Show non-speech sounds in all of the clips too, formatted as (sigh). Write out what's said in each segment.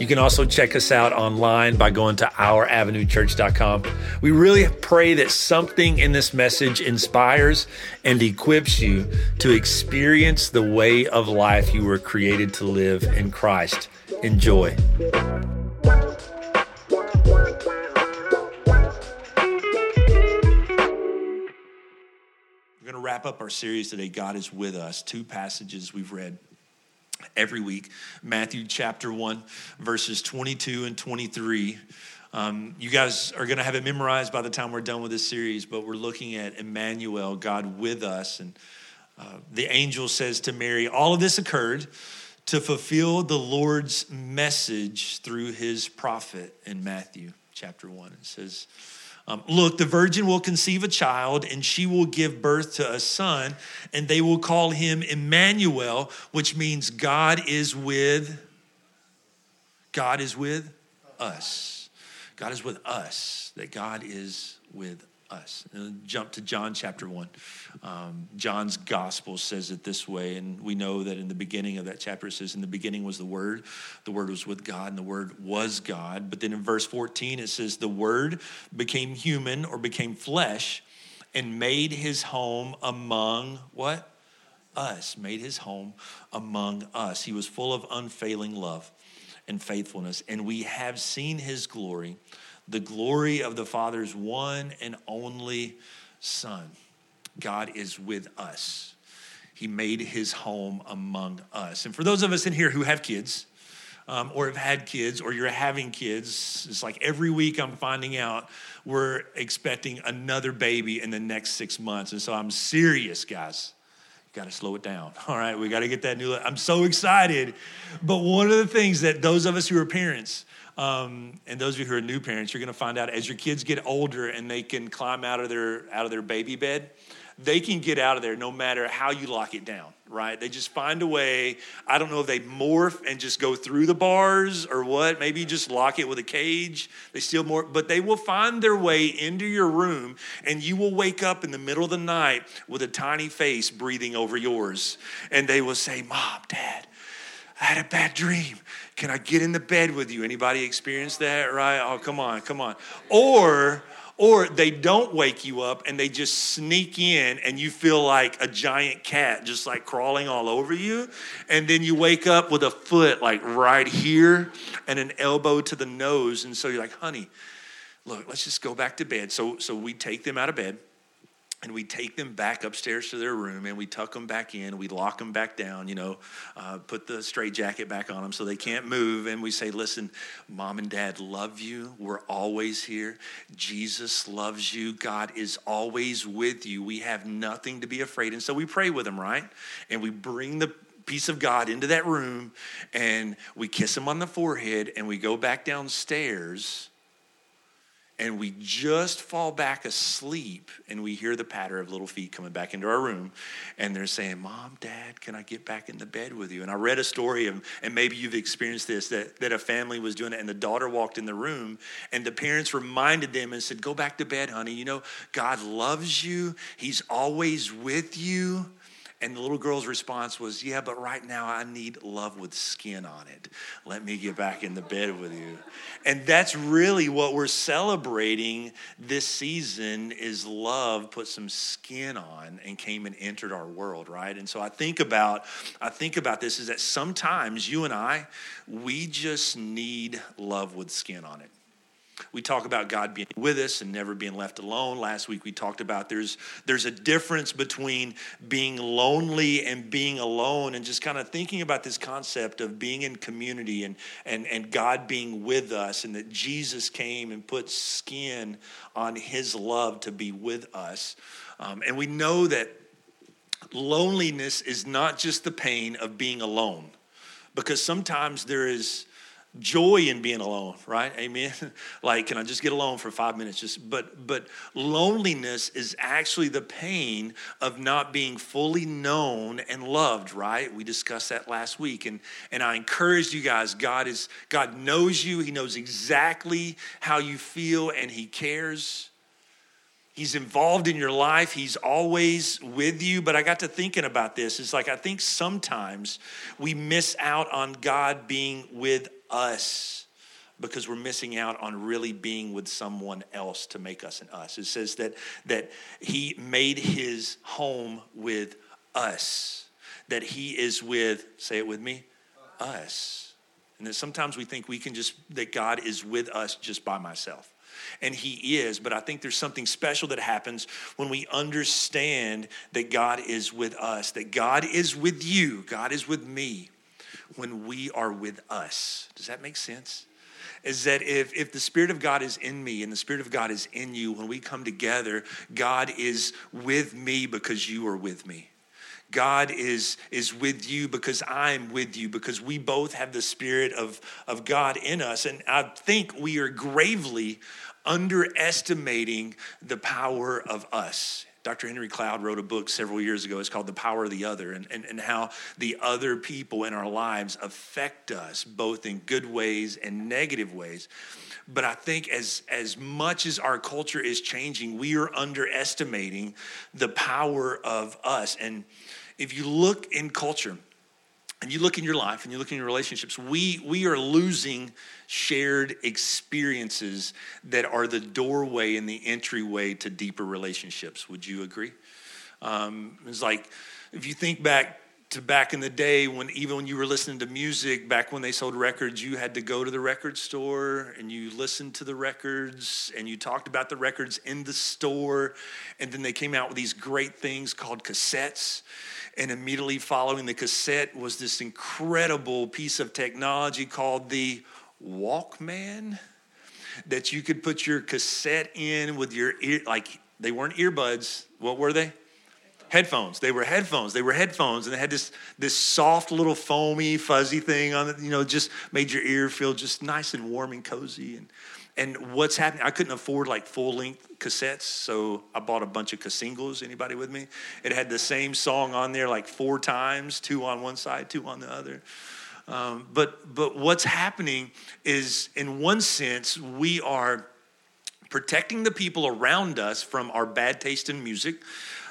You can also check us out online by going to ouravenuechurch.com. We really pray that something in this message inspires and equips you to experience the way of life you were created to live in Christ. Enjoy. We're going to wrap up our series today. God is with us. Two passages we've read every week Matthew chapter 1, verses 22 and 23. Um, you guys are going to have it memorized by the time we're done with this series, but we're looking at Emmanuel, God with us. And uh, the angel says to Mary, All of this occurred to fulfill the Lord's message through his prophet in Matthew chapter 1. It says, um, Look, the virgin will conceive a child, and she will give birth to a son, and they will call him Emmanuel, which means God is with. God is with us. God is with us. That God is with us. And jump to John chapter 1. Um, John's gospel says it this way, and we know that in the beginning of that chapter it says, In the beginning was the Word, the Word was with God, and the Word was God. But then in verse 14 it says, The Word became human or became flesh and made his home among what? Us, made his home among us. He was full of unfailing love and faithfulness, and we have seen his glory the glory of the Father's one and only Son. God is with us. He made his home among us. And for those of us in here who have kids, um, or have had kids, or you're having kids, it's like every week I'm finding out we're expecting another baby in the next six months. And so I'm serious, guys. You got to slow it down. All right, we got to get that new. I'm so excited. But one of the things that those of us who are parents, um, and those of you who are new parents, you're going to find out as your kids get older and they can climb out of their out of their baby bed, they can get out of there no matter how you lock it down, right? They just find a way. I don't know if they morph and just go through the bars or what. Maybe just lock it with a cage. They still more, but they will find their way into your room, and you will wake up in the middle of the night with a tiny face breathing over yours, and they will say, "Mom, Dad." I had a bad dream. Can I get in the bed with you? Anybody experience that, right? Oh, come on, come on. Or or they don't wake you up and they just sneak in and you feel like a giant cat just like crawling all over you and then you wake up with a foot like right here and an elbow to the nose and so you're like honey look let's just go back to bed so so we take them out of bed and we take them back upstairs to their room and we tuck them back in. We lock them back down you know uh, put the straitjacket back on them so they can't move. And we say listen mom and dad love you. We're always here. Jesus loves you. God is always with you. We have nothing to be afraid. And so we pray with them right? And we bring the peace of god into that room and we kiss them on the forehead and we go back downstairs and we just fall back asleep and we hear the patter of little feet coming back into our room and they're saying mom dad can i get back in the bed with you? And i read a story of and maybe you've experienced this that, that a family was doing it and the daughter walked in the room and the parents reminded them and said go back to bed honey. You know god loves you. He's always with you and the little girl's response was, Yeah, but right now I need love with skin on it. Let me get back in the bed with you. And that's really what we're celebrating this season is love put some skin on and came and entered our world, right? And so I think about I think about this is that sometimes you and I, we just need love with skin on it. We talk about God being with us and never being left alone. Last week we talked about there's there's a difference between being lonely and being alone and just kind of thinking about this concept of being in community and and and God being with us and that Jesus came and put skin on his love to be with us. Um, and we know that loneliness is not just the pain of being alone because sometimes there is joy in being alone right? Amen. (laughs) Like can i just get alone for five minutes? Just but but loneliness is actually the pain of not being fully known and loved right? We discussed that last week and and i encourage you guys. God is god knows you. He knows exactly how you feel and he cares. He's involved in your life. He's always with you. But I got to thinking about this. It's like I think sometimes we miss out on God being with us because we're missing out on really being with someone else to make us an us. It says that that he made his home with us. That he is with, say it with me, us. And that sometimes we think we can just that God is with us just by myself and He is. But I think there's something special that happens when we understand that God is with us, that God is with you, God is with me when we are with us. Does that make sense? is that if, if the Spirit of God is in me and the Spirit of God is in you, when we come together, God is with me because you are with me. God is, is with you because I'm with you, because we both have the Spirit of, of God in us. And I think we are gravely underestimating the power of us. Dr. Henry Cloud wrote a book several years ago. It's called The Power of the Other, and, and, and how the other people in our lives affect us, both in good ways and negative ways. But I think as, as much as our culture is changing, we are underestimating the power of us. And if you look in culture, and you look in your life and you look in your relationships, we, we are losing shared experiences that are the doorway and the entryway to deeper relationships. Would you agree? Um, it's like if you think back to back in the day when even when you were listening to music, back when they sold records, you had to go to the record store and you listened to the records and you talked about the records in the store. And then they came out with these great things called cassettes and immediately following the cassette was this incredible piece of technology called the Walkman that you could put your cassette in with your ear, like they weren't earbuds. What were they? Headphones. They were headphones. They were headphones, and they had this this soft little foamy fuzzy thing on it. You know, just made your ear feel just nice and warm and cozy. And and what's happening? I couldn't afford like full length cassettes, so I bought a bunch of cassingles. Anybody with me? It had the same song on there like four times, two on one side, two on the other. Um, but but what's happening is, in one sense, we are protecting the people around us from our bad taste in music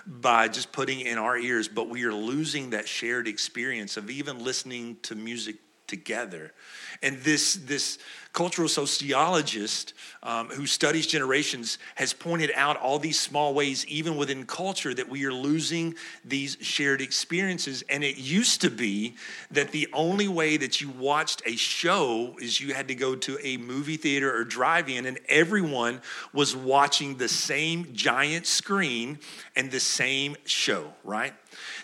by just putting in our ears, but we are losing that shared experience of even listening to music together. And this this cultural sociologist um, who studies generations has pointed out all these small ways, even within culture, that we are losing these shared experiences. And it used to be that the only way that you watched a show is you had to go to a movie theater or drive in, and everyone was watching the same giant screen and the same show, right?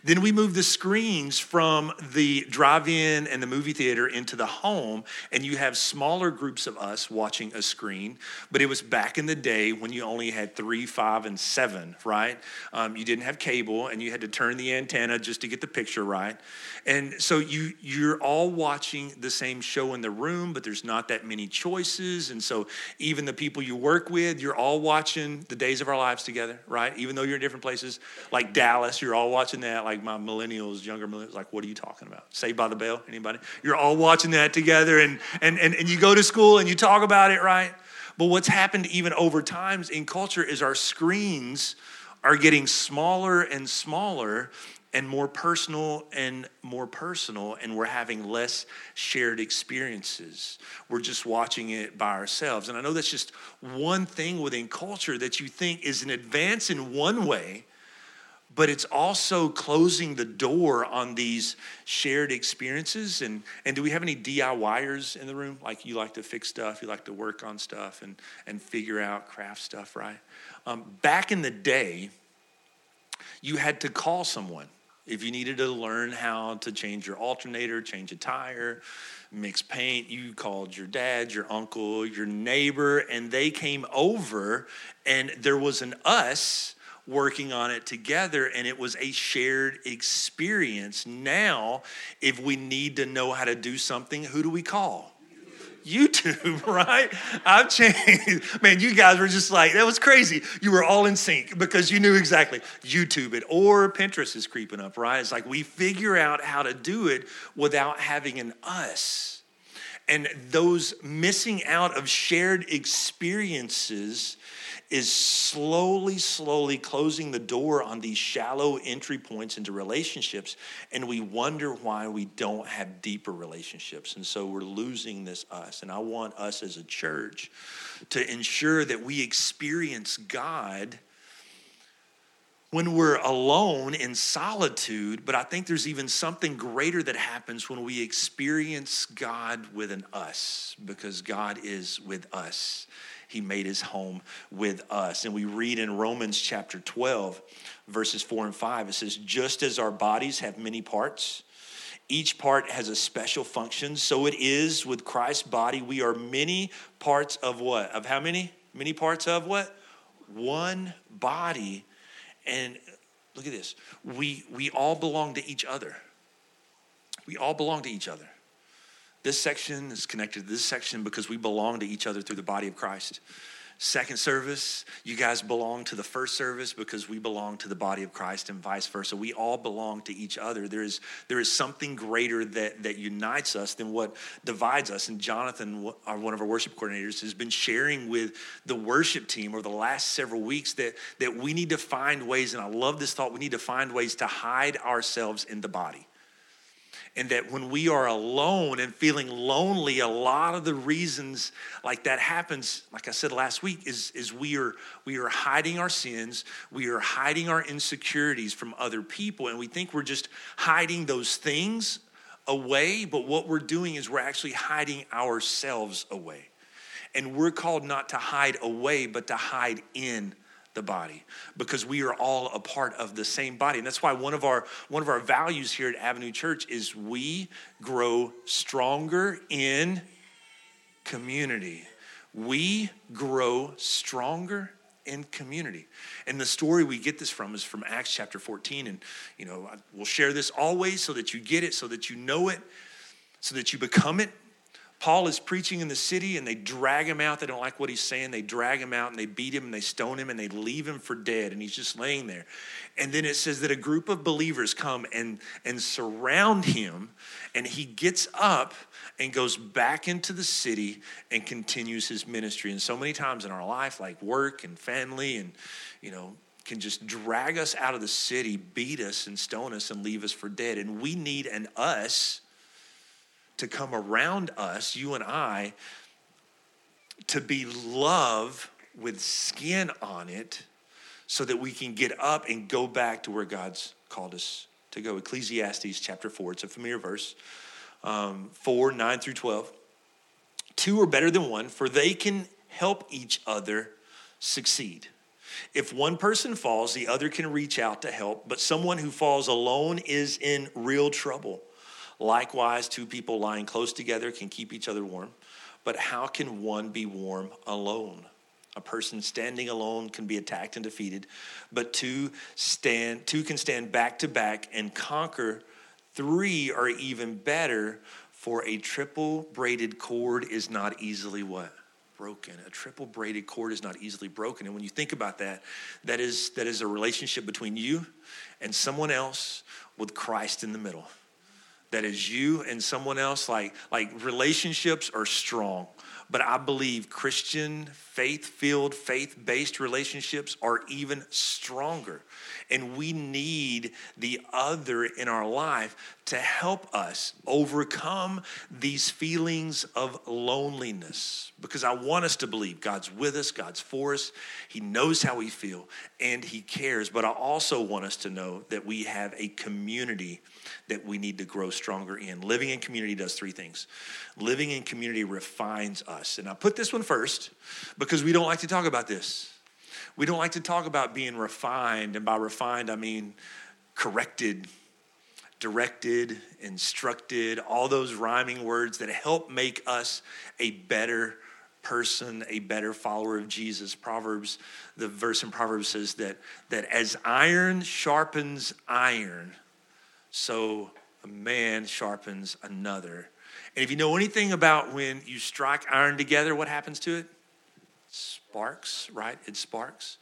Then we moved the screens from the drive in and the movie theater into the home, and you have smaller groups of us watching a screen. But it was back in the day when you only had three, five, and seven, right? Um, you didn't have cable, and you had to turn the antenna just to get the picture right. And so you, you're all watching the same show in the room, but there's not that many choices. And so even the people you work with, you're all watching the days of our lives together, right? Even though you're in different places, like Dallas, you're all watching that. Like my millennials, younger millennials, like, what are you talking about? Saved by the Bell? Anybody? You're all watching that together, and and and, and you go to school and you talk about it, right? But what's happened even over times in culture is our screens are getting smaller and smaller and more personal and more personal, and we're having less shared experiences. We're just watching it by ourselves. And I know that's just one thing within culture that you think is an advance in one way, but it's also closing the door on these shared experiences. And, and do we have any DIYers in the room? Like you like to fix stuff, you like to work on stuff and, and figure out craft stuff, right? Um, back in the day, you had to call someone if you needed to learn how to change your alternator, change a tire, mix paint, you called your dad, your uncle, your neighbor, and they came over, and there was an us working on it together, and it was a shared experience. Now, if we need to know how to do something, who do we call? YouTube, (laughs) right? I've changed. Man, you guys were just like, that was crazy. You were all in sync because you knew exactly YouTube it or Pinterest is creeping up, right? It's like we figure out how to do it without having an us. And those missing out of shared experiences is slowly, slowly closing the door on these shallow entry points into relationships. And we wonder why we don't have deeper relationships. And so we're losing this us. And I want us as a church to ensure that we experience God when we're alone in solitude, but I think there's even something greater that happens when we experience God with an us, because God is with us. He made his home with us. And we read in Romans chapter 12, verses 4 and 5, it says, Just as our bodies have many parts, each part has a special function. So it is with Christ's body. We are many parts of what? Of how many? Many parts of what? One body. And look at this. We we all belong to each other. We all belong to each other. This section is connected to this section because we belong to each other through the body of Christ. Second service, you guys belong to the first service because we belong to the body of Christ and vice versa. We all belong to each other. There is, there is something greater that, that unites us than what divides us. And Jonathan, our, one of our worship coordinators, has been sharing with the worship team over the last several weeks that, that we need to find ways, and I love this thought, we need to find ways to hide ourselves in the body and that when we are alone and feeling lonely a lot of the reasons like that happens like i said last week is, is we are we are hiding our sins we are hiding our insecurities from other people and we think we're just hiding those things away but what we're doing is we're actually hiding ourselves away. And we're called not to hide away but to hide in the body because we are all a part of the same body. And that's why one of our one of our values here at avenue church is we grow stronger in community. We grow stronger in community. And the story we get this from is from acts chapter 14 and you know we'll share this always so that you get it so that you know it so that you become it Paul is preaching in the city and they drag him out. They don't like what he's saying. They drag him out and they beat him and they stone him and they leave him for dead. And he's just laying there. And then it says that a group of believers come and, and surround him. And he gets up and goes back into the city and continues his ministry. And so many times in our life, like work and family and, you know, can just drag us out of the city, beat us and stone us and leave us for dead. And we need an us to come around us, you and I, to be love with skin on it so that we can get up and go back to where God's called us to go. Ecclesiastes chapter 4, it's a familiar verse, um, 4, 9 through 12. Two are better than one, for they can help each other succeed. If one person falls, the other can reach out to help, but someone who falls alone is in real trouble. Likewise, two people lying close together can keep each other warm. But how can one be warm alone? A person standing alone can be attacked and defeated, but two stand two can stand back to back and conquer. Three are even better, for a triple braided cord is not easily what? broken. A triple braided cord is not easily broken. And when you think about that, that is that is a relationship between you and someone else with Christ in the middle that is you and someone else like like relationships are strong but i believe christian faith-filled faith-based relationships are even stronger and we need the other in our life to help us overcome these feelings of loneliness because I want us to believe God's with us, God's for us, He knows how we feel, and He cares. But I also want us to know that we have a community that we need to grow stronger in. Living in community does three things living in community refines us. And I put this one first because we don't like to talk about this. We don't like to talk about being refined, and by refined, I mean corrected, directed, instructed, all those rhyming words that help make us a better person, a better follower of Jesus. Proverbs, the verse in Proverbs says that, that as iron sharpens iron, so a man sharpens another. And if you know anything about when you strike iron together, what happens to it? Sparks, right? It sparks.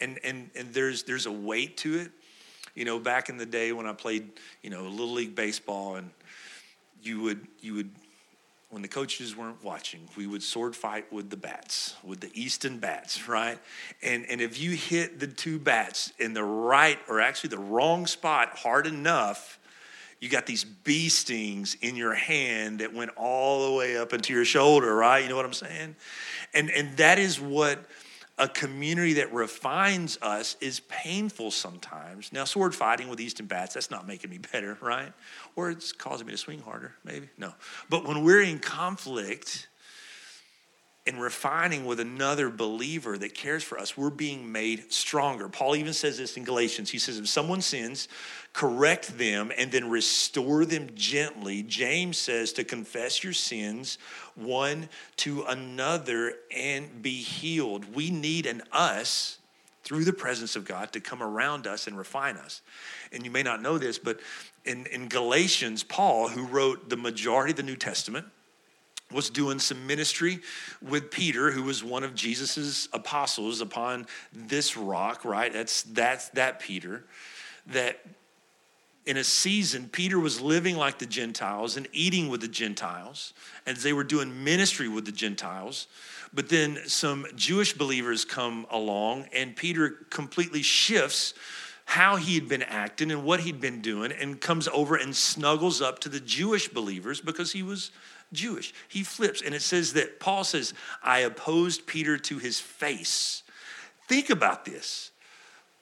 And and and there's there's a weight to it. You know, back in the day when I played, you know, little league baseball and you would you would when the coaches weren't watching, we would sword fight with the bats, with the Easton bats, right? And, and if you hit the two bats in the right or actually the wrong spot hard enough, you got these bee stings in your hand that went all the way up into your shoulder, right? You know what I'm saying? And, and that is what a community that refines us is painful sometimes. Now, sword fighting with Easton bats, that's not making me (laughs) better, right? Or it's causing me to swing harder, maybe. No. But when we're in conflict, and refining with another believer that cares for us, we're being made stronger. Paul even says this in Galatians. He says, if someone sins, correct them and then restore them gently. James says to confess your sins one to another and be healed. We need an us through the presence of God to come around us and refine us. And you may not know this, but in, in Galatians, Paul, who wrote the majority of the New Testament, was doing some ministry with Peter, who was one of Jesus's apostles upon this rock, right? That's that's that Peter. That in a season, Peter was living like the Gentiles and eating with the Gentiles, as they were doing ministry with the Gentiles. But then some Jewish believers come along, and Peter completely shifts how he had been acting and what he'd been doing, and comes over and snuggles up to the Jewish believers because he was Jewish. He flips, and it says that Paul says, I opposed Peter to his face. Think about this.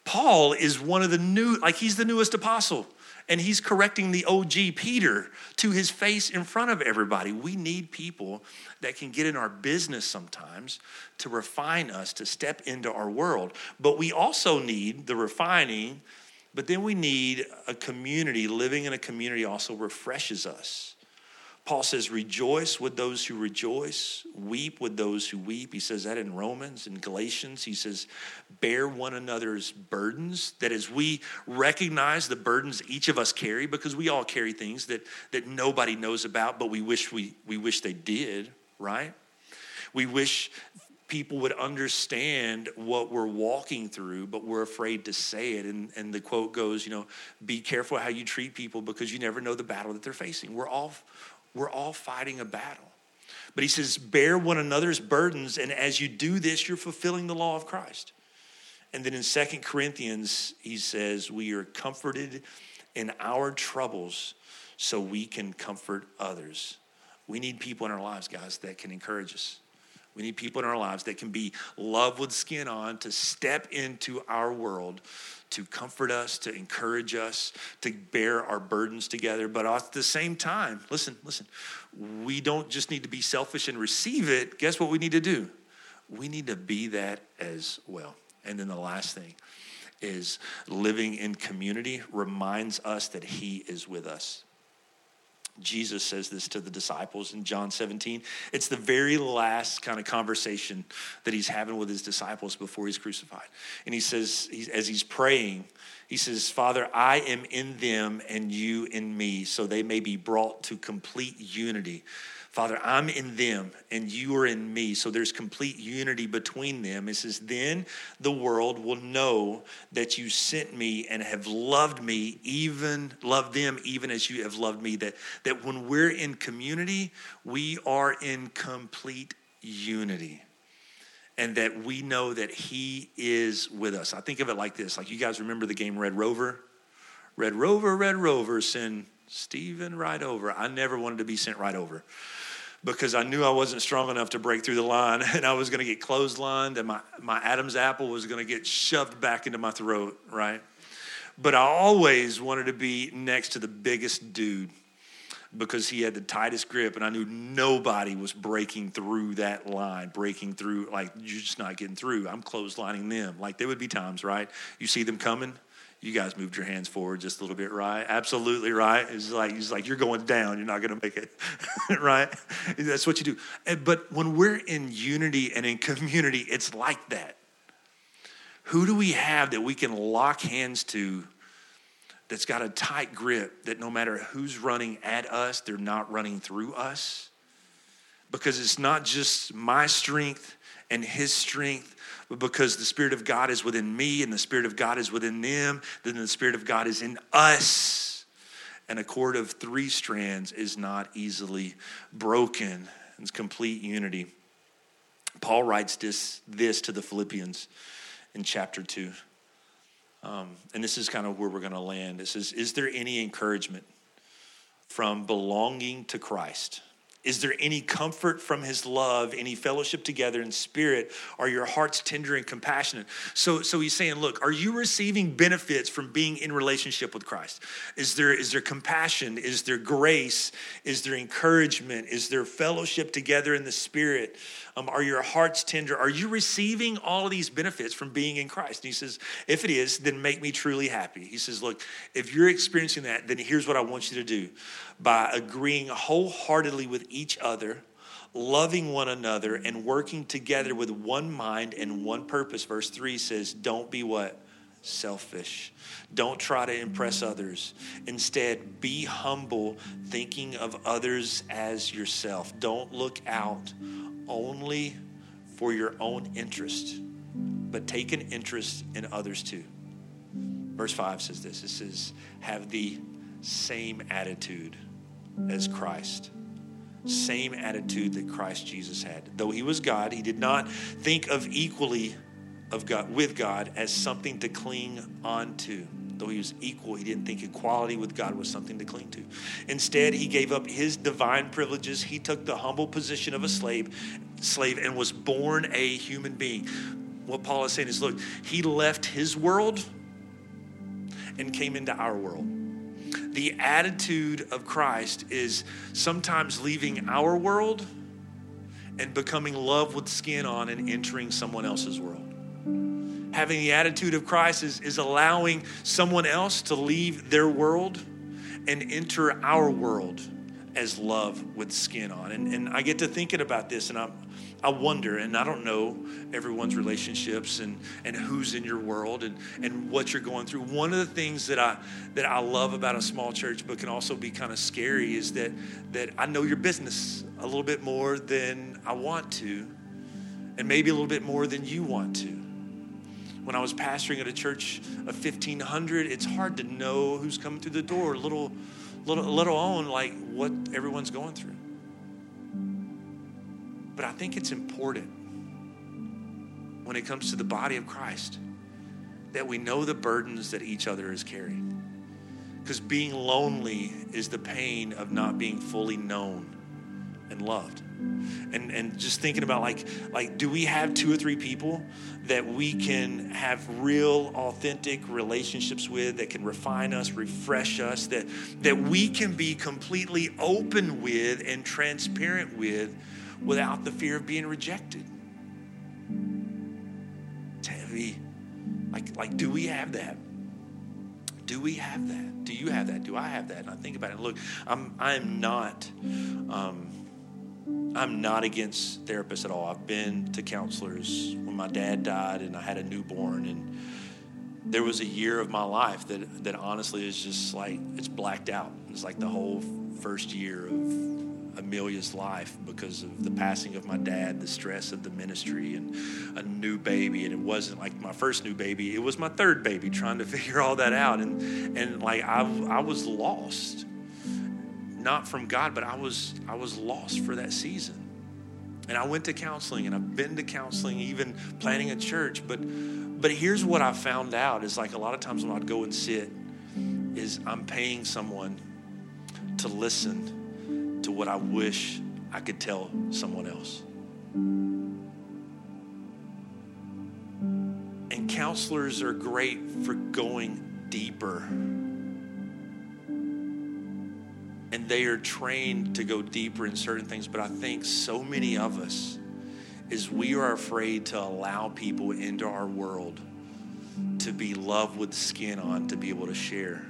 Paul is one of the new, like he's the newest apostle, and he's correcting the OG Peter to his face in front of everybody. We need people that can get in our business sometimes to refine us, to step into our world. But we also need the refining, but then we need a community. Living in a community also refreshes us. Paul says, rejoice with those who rejoice, weep with those who weep. He says that in Romans and Galatians. He says, bear one another's burdens. That as we recognize the burdens each of us carry, because we all carry things that, that nobody knows about, but we wish we, we wish they did, right? We wish people would understand what we're walking through, but we're afraid to say it. And, and the quote goes, you know, be careful how you treat people because you never know the battle that they're facing. We're all we're all fighting a battle. But he says, bear one another's burdens, and as you do this, you're fulfilling the law of Christ. And then in Second Corinthians, he says, we are comforted in our troubles so we can comfort others. We need people in our lives, guys, that can encourage us. We need people in our lives that can be love with skin on to step into our world to comfort us, to encourage us, to bear our burdens together. But at the same time, listen, listen, we don't just need to be selfish and receive it. Guess what we need to do? We need to be that as well. And then the last thing is living in community reminds us that He is with us. Jesus says this to the disciples in John 17. It's the very last kind of conversation that he's having with his disciples before he's crucified. And he says, as he's praying, he says, Father, I am in them and you in me, so they may be brought to complete unity. Father, I'm in them and you are in me. So there's complete unity between them. It says, Then the world will know that you sent me and have loved me, even loved them, even as you have loved me. That, that when we're in community, we are in complete unity. And that we know that He is with us. I think of it like this like you guys remember the game Red Rover? Red Rover, Red Rover, send Stephen right over. I never wanted to be sent right over because I knew I wasn't strong enough to break through the line (laughs) and I was going to get clotheslined and my, my Adam's apple was going to get shoved back into my throat, right? But I always wanted to be next to the biggest dude because he had the tightest grip and I knew nobody was breaking through that line, breaking through, like, you're just not getting through. I'm clotheslining them. Like, there would be times, right? You see them coming you guys moved your hands forward just a little bit, right? Absolutely right. It's like he's like you're going down. You're not going to make it, (laughs) right? That's what you do. But when we're in unity and in community, it's like that. Who do we have that we can lock hands to that's got a tight grip that no matter who's running at us, they're not running through us. Because it's not just my strength and his strength, but because the Spirit of God is within me and the Spirit of God is within them, then the Spirit of God is in us. And a cord of three strands is not easily broken. It's complete unity. Paul writes this, this to the Philippians in chapter 2. Um, and this is kind of where we're going to land. It says, Is there any encouragement from belonging to Christ? Is there any comfort from his love, any fellowship together in spirit? Are your hearts tender and compassionate? So, so he's saying, look, are you receiving benefits from being in relationship with Christ? Is there, is there compassion? Is there grace? Is there encouragement? Is there fellowship together in the spirit? Um, are your hearts tender? Are you receiving all these benefits from being in Christ? And he says, if it is, then make me truly happy. He says, look, if you're experiencing that, then here's what I want you to do. By agreeing wholeheartedly with each other, loving one another, and working together with one mind and one purpose. Verse 3 says, don't be what? selfish. Don't try to impress others. Instead, be humble, thinking of others as yourself. Don't look out only for your own interest, but take an interest in others too. Verse 5 says this it says, Have the same attitude as Christ. Same attitude that Christ Jesus had. Though he was God, he did not think of equally of God with God as something to cling onto. Though he was equal, he didn't think equality with God was something to cling to. Instead, he gave up his divine privileges. He took the humble position of a slave, slave and was born a human being. What Paul is saying is, look, he left his world and came into our world. The attitude of Christ is sometimes leaving our world and becoming love with skin on and entering someone else's world having the attitude of Christ is, is allowing someone else to leave their world and enter our world as love with skin on. And, and I get to thinking about this and I'm, I wonder, and I don't know everyone's relationships and, and who's in your world and, and what you're going through. One of the things that I that I love about a small church, but can also be kind of scary, is that that I know your business a little bit more than I want to, and maybe a little bit more than you want to when I was pastoring at a church of 1,500, it's hard to know who's coming through the door, little, little, little on like what everyone's going through. But I think it's important when it comes to the body of Christ that we know the burdens that each other is carrying. Because being lonely is the pain of not being fully known and loved and and just thinking about like like do we have two or three people that we can have real authentic relationships with that can refine us refresh us that that we can be completely open with and transparent with without the fear of being rejected. Heavy like like do we have that? Do we have that? Do you have that? Do i have that? And i think about it. Look i'm i'm not um, I'm not against therapists at all. I've been to counselors. When my dad died and I had a newborn and there was a year of my life that that honestly is just like it's blacked out. It's like the whole first year of Amelia's life because of the passing of my dad, the stress of the ministry, and a new baby. And it wasn't like my first new baby; it was my third baby. Trying to (laughs) figure all that out, and and like I I was lost not from God, but I was I was lost for that season. And I went to counseling and I've been to counseling, even planning a church. But but here's what I found out is like a lot of times when I'd go and sit, is I'm paying someone to listen what I wish I could tell someone else. And counselors are great for going deeper and they are trained to go deeper in certain things. But I think so many of us is we are afraid to allow people into our world to be loved with skin on, to be able to share.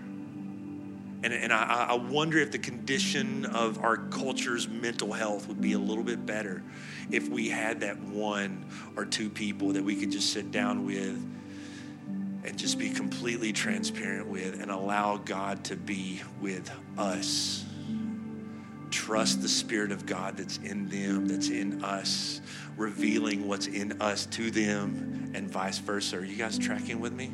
And, and I, I wonder if the condition of our culture's mental health would be a little bit better if we had that one or two people that we could just sit down with and just be completely transparent with and allow God to be with us. Trust the Spirit of God that's in them, that's in us, revealing what's in us to them, and vice versa. Are you guys tracking with me?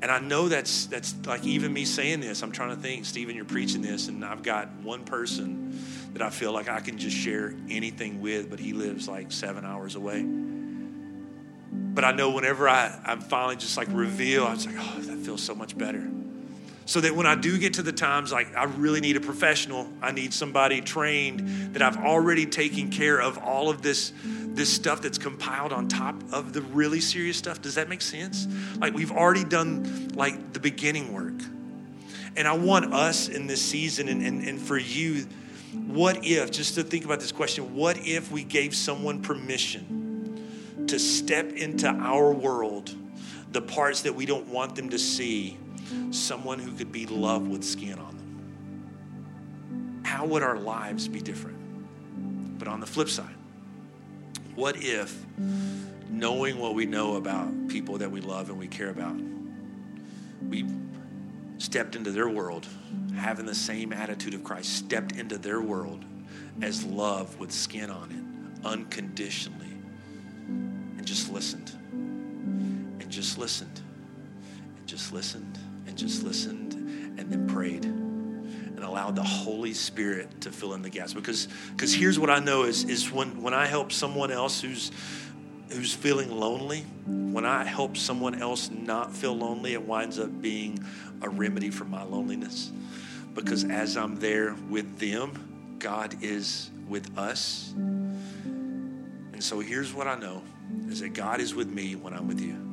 And I know that's that's like even me saying this. I'm trying to think, Stephen, you're preaching this, and I've got one person that I feel like I can just share anything with, but he lives like seven hours away. But I know whenever I, I'm finally just like reveal, I was like, oh, that feels so much better. So that when I do get to the times like I really need a professional, I need somebody trained that I've already taken care of all of this this stuff that's compiled on top of the really serious stuff. Does that make sense? Like we've already done like the beginning work. And I want us in this season and, and, and for you, what if, just to think about this question, what if we gave someone permission? to step into our world, the parts that we don't want them to see, someone who could be loved with skin on them. How would our lives be different? But on the flip side, what if knowing what we know about people that we love and we care about, we stepped into their world having the same attitude of Christ, stepped into their world as love with skin on it, unconditionally and just listened and just listened and just listened and just listened and then prayed and allow the Holy Spirit to fill in the gaps. Because because here's what I know is is when when I help someone else who's who's feeling lonely, when I help someone else not feel lonely, it winds up being a remedy for my loneliness. Because as I'm there with them, God is with us. And so here's what I know is that God is with me when I'm with you.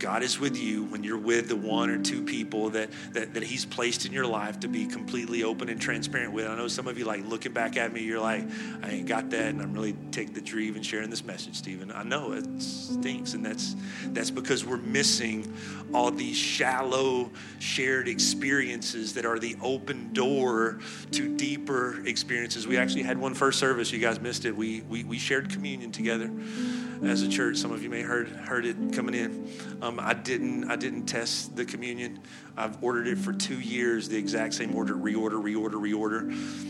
God is with you when you're with the one or two people that, that, that He's placed in your life to be completely open and transparent with. I know some of you like looking back at me, you're like, I ain't got that, and I'm really taking the dream and sharing this message, Stephen. I know it stinks, and that's that's because we're missing all these shallow shared experiences that are the open door to deeper experiences. We actually had one first service, you guys missed it. We we, we shared communion together as a church. Some of you may heard heard it coming in. Um, I didn't I didn't test the communion. I've ordered it for two years, the exact same order, reorder, reorder, reorder.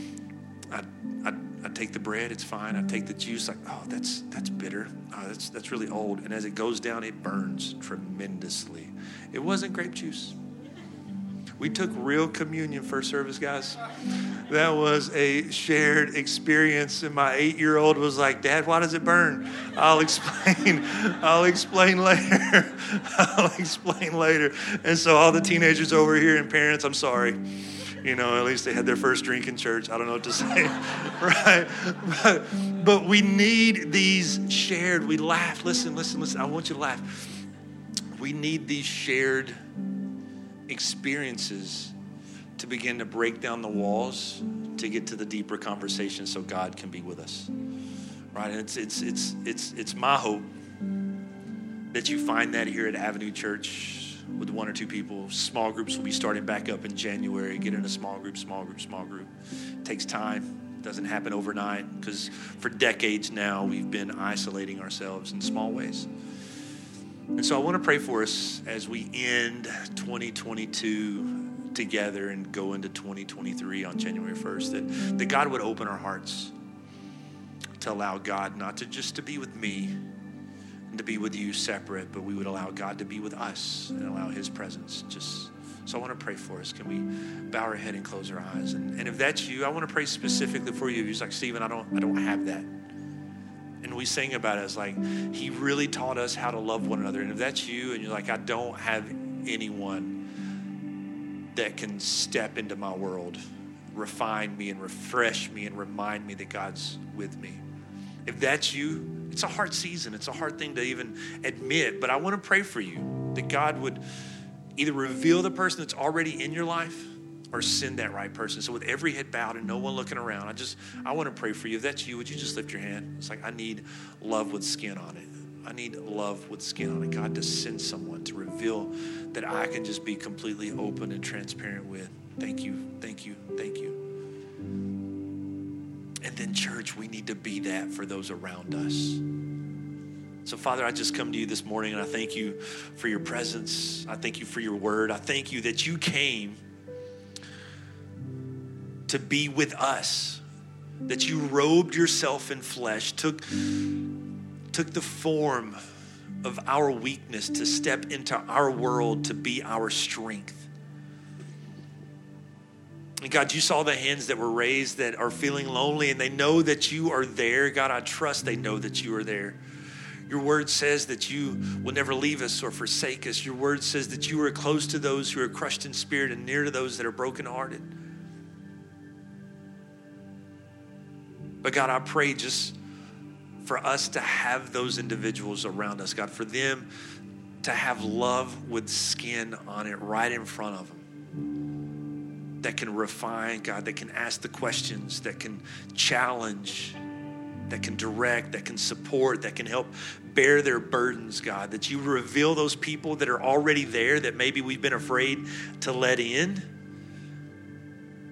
I, I, I take the bread, it's fine. I take the juice, like oh that's that's bitter. Oh, that's that's really old. And as it goes down, it burns tremendously. It wasn't grape juice. We took real communion first service, guys. That was a shared experience. And my eight year old was like, Dad, why does it burn? I'll (laughs) explain. I'll explain later. (laughs) I'll explain later. And so, all the teenagers over here and parents, I'm sorry. You know, at least they had their first drink in church. I don't know what to (laughs) say. right? But, but we need these shared. We laugh. Listen, listen, listen. I want you to laugh. We need these shared experiences to begin to break down the walls to get to the deeper conversation so God can be with us. Right? And it's it's it's it's it's my hope that you find that here at Avenue Church with one or two people. Small groups will be starting back up in January. Get in a small group, small group, small group. It takes time. It doesn't happen overnight because for decades now we've been isolating ourselves in small ways. And so I want to pray for us as we end 2022 together and go into 2023 on January 1st that, that God would open our hearts to allow God not to just to be with me and to be with you separate, but we would allow God to be with us and allow his presence just so I want to pray for us. Can we bow our head and close our eyes? And, and if that's you, I want to pray specifically for you. If you're like, Stephen, I don't I don't have that and we sing about it. It's like he really taught us how to love one another. And if that's you and you're like, I don't have anyone that can step into my world, refine me and refresh me and remind me that God's with me. If that's you, it's a hard season. It's a hard thing to even admit, but I want to pray for you that God would either reveal the person that's already in your life or send that right person. So with every head bowed and no one looking around, I just I want to pray for you. If that's you, would you just lift your hand? It's like I need love with skin on it. I need love with skin on it. God to send someone to reveal that I can just be completely open and transparent with. Thank you, thank you, thank you. And then, church, we need to be that for those around us. So, Father, I just come to you this morning and I thank you for your presence. I thank you for your word. I thank you that you came to be with us, that you robed yourself in flesh, took, took the form of our weakness to step into our world to be our strength. And God, you saw the hands that were raised that are feeling lonely and they know that you are there. God, I trust they know that you are there. Your word says that you will never leave us or forsake us. Your word says that you are close to those who are crushed in spirit and near to those that are brokenhearted. But God, I pray just for us to have those individuals around us, God, for them to have love with skin on it right in front of them that can refine, God, that can ask the questions, that can challenge, that can direct, that can support, that can help bear their burdens, God. That you reveal those people that are already there that maybe we've been afraid to let in.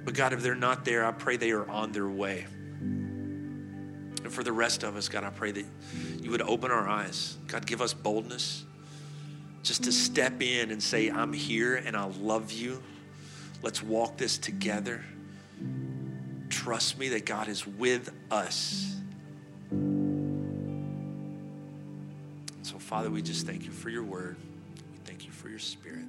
But God, if they're not there, I pray they are on their way. And for the rest of us, God, I pray that you would open our eyes. God, give us boldness just to step in and say, I'm here and I love you. Let's walk this together. Trust me that God is with us. So, Father, we just thank you for your word. We thank you for your spirit.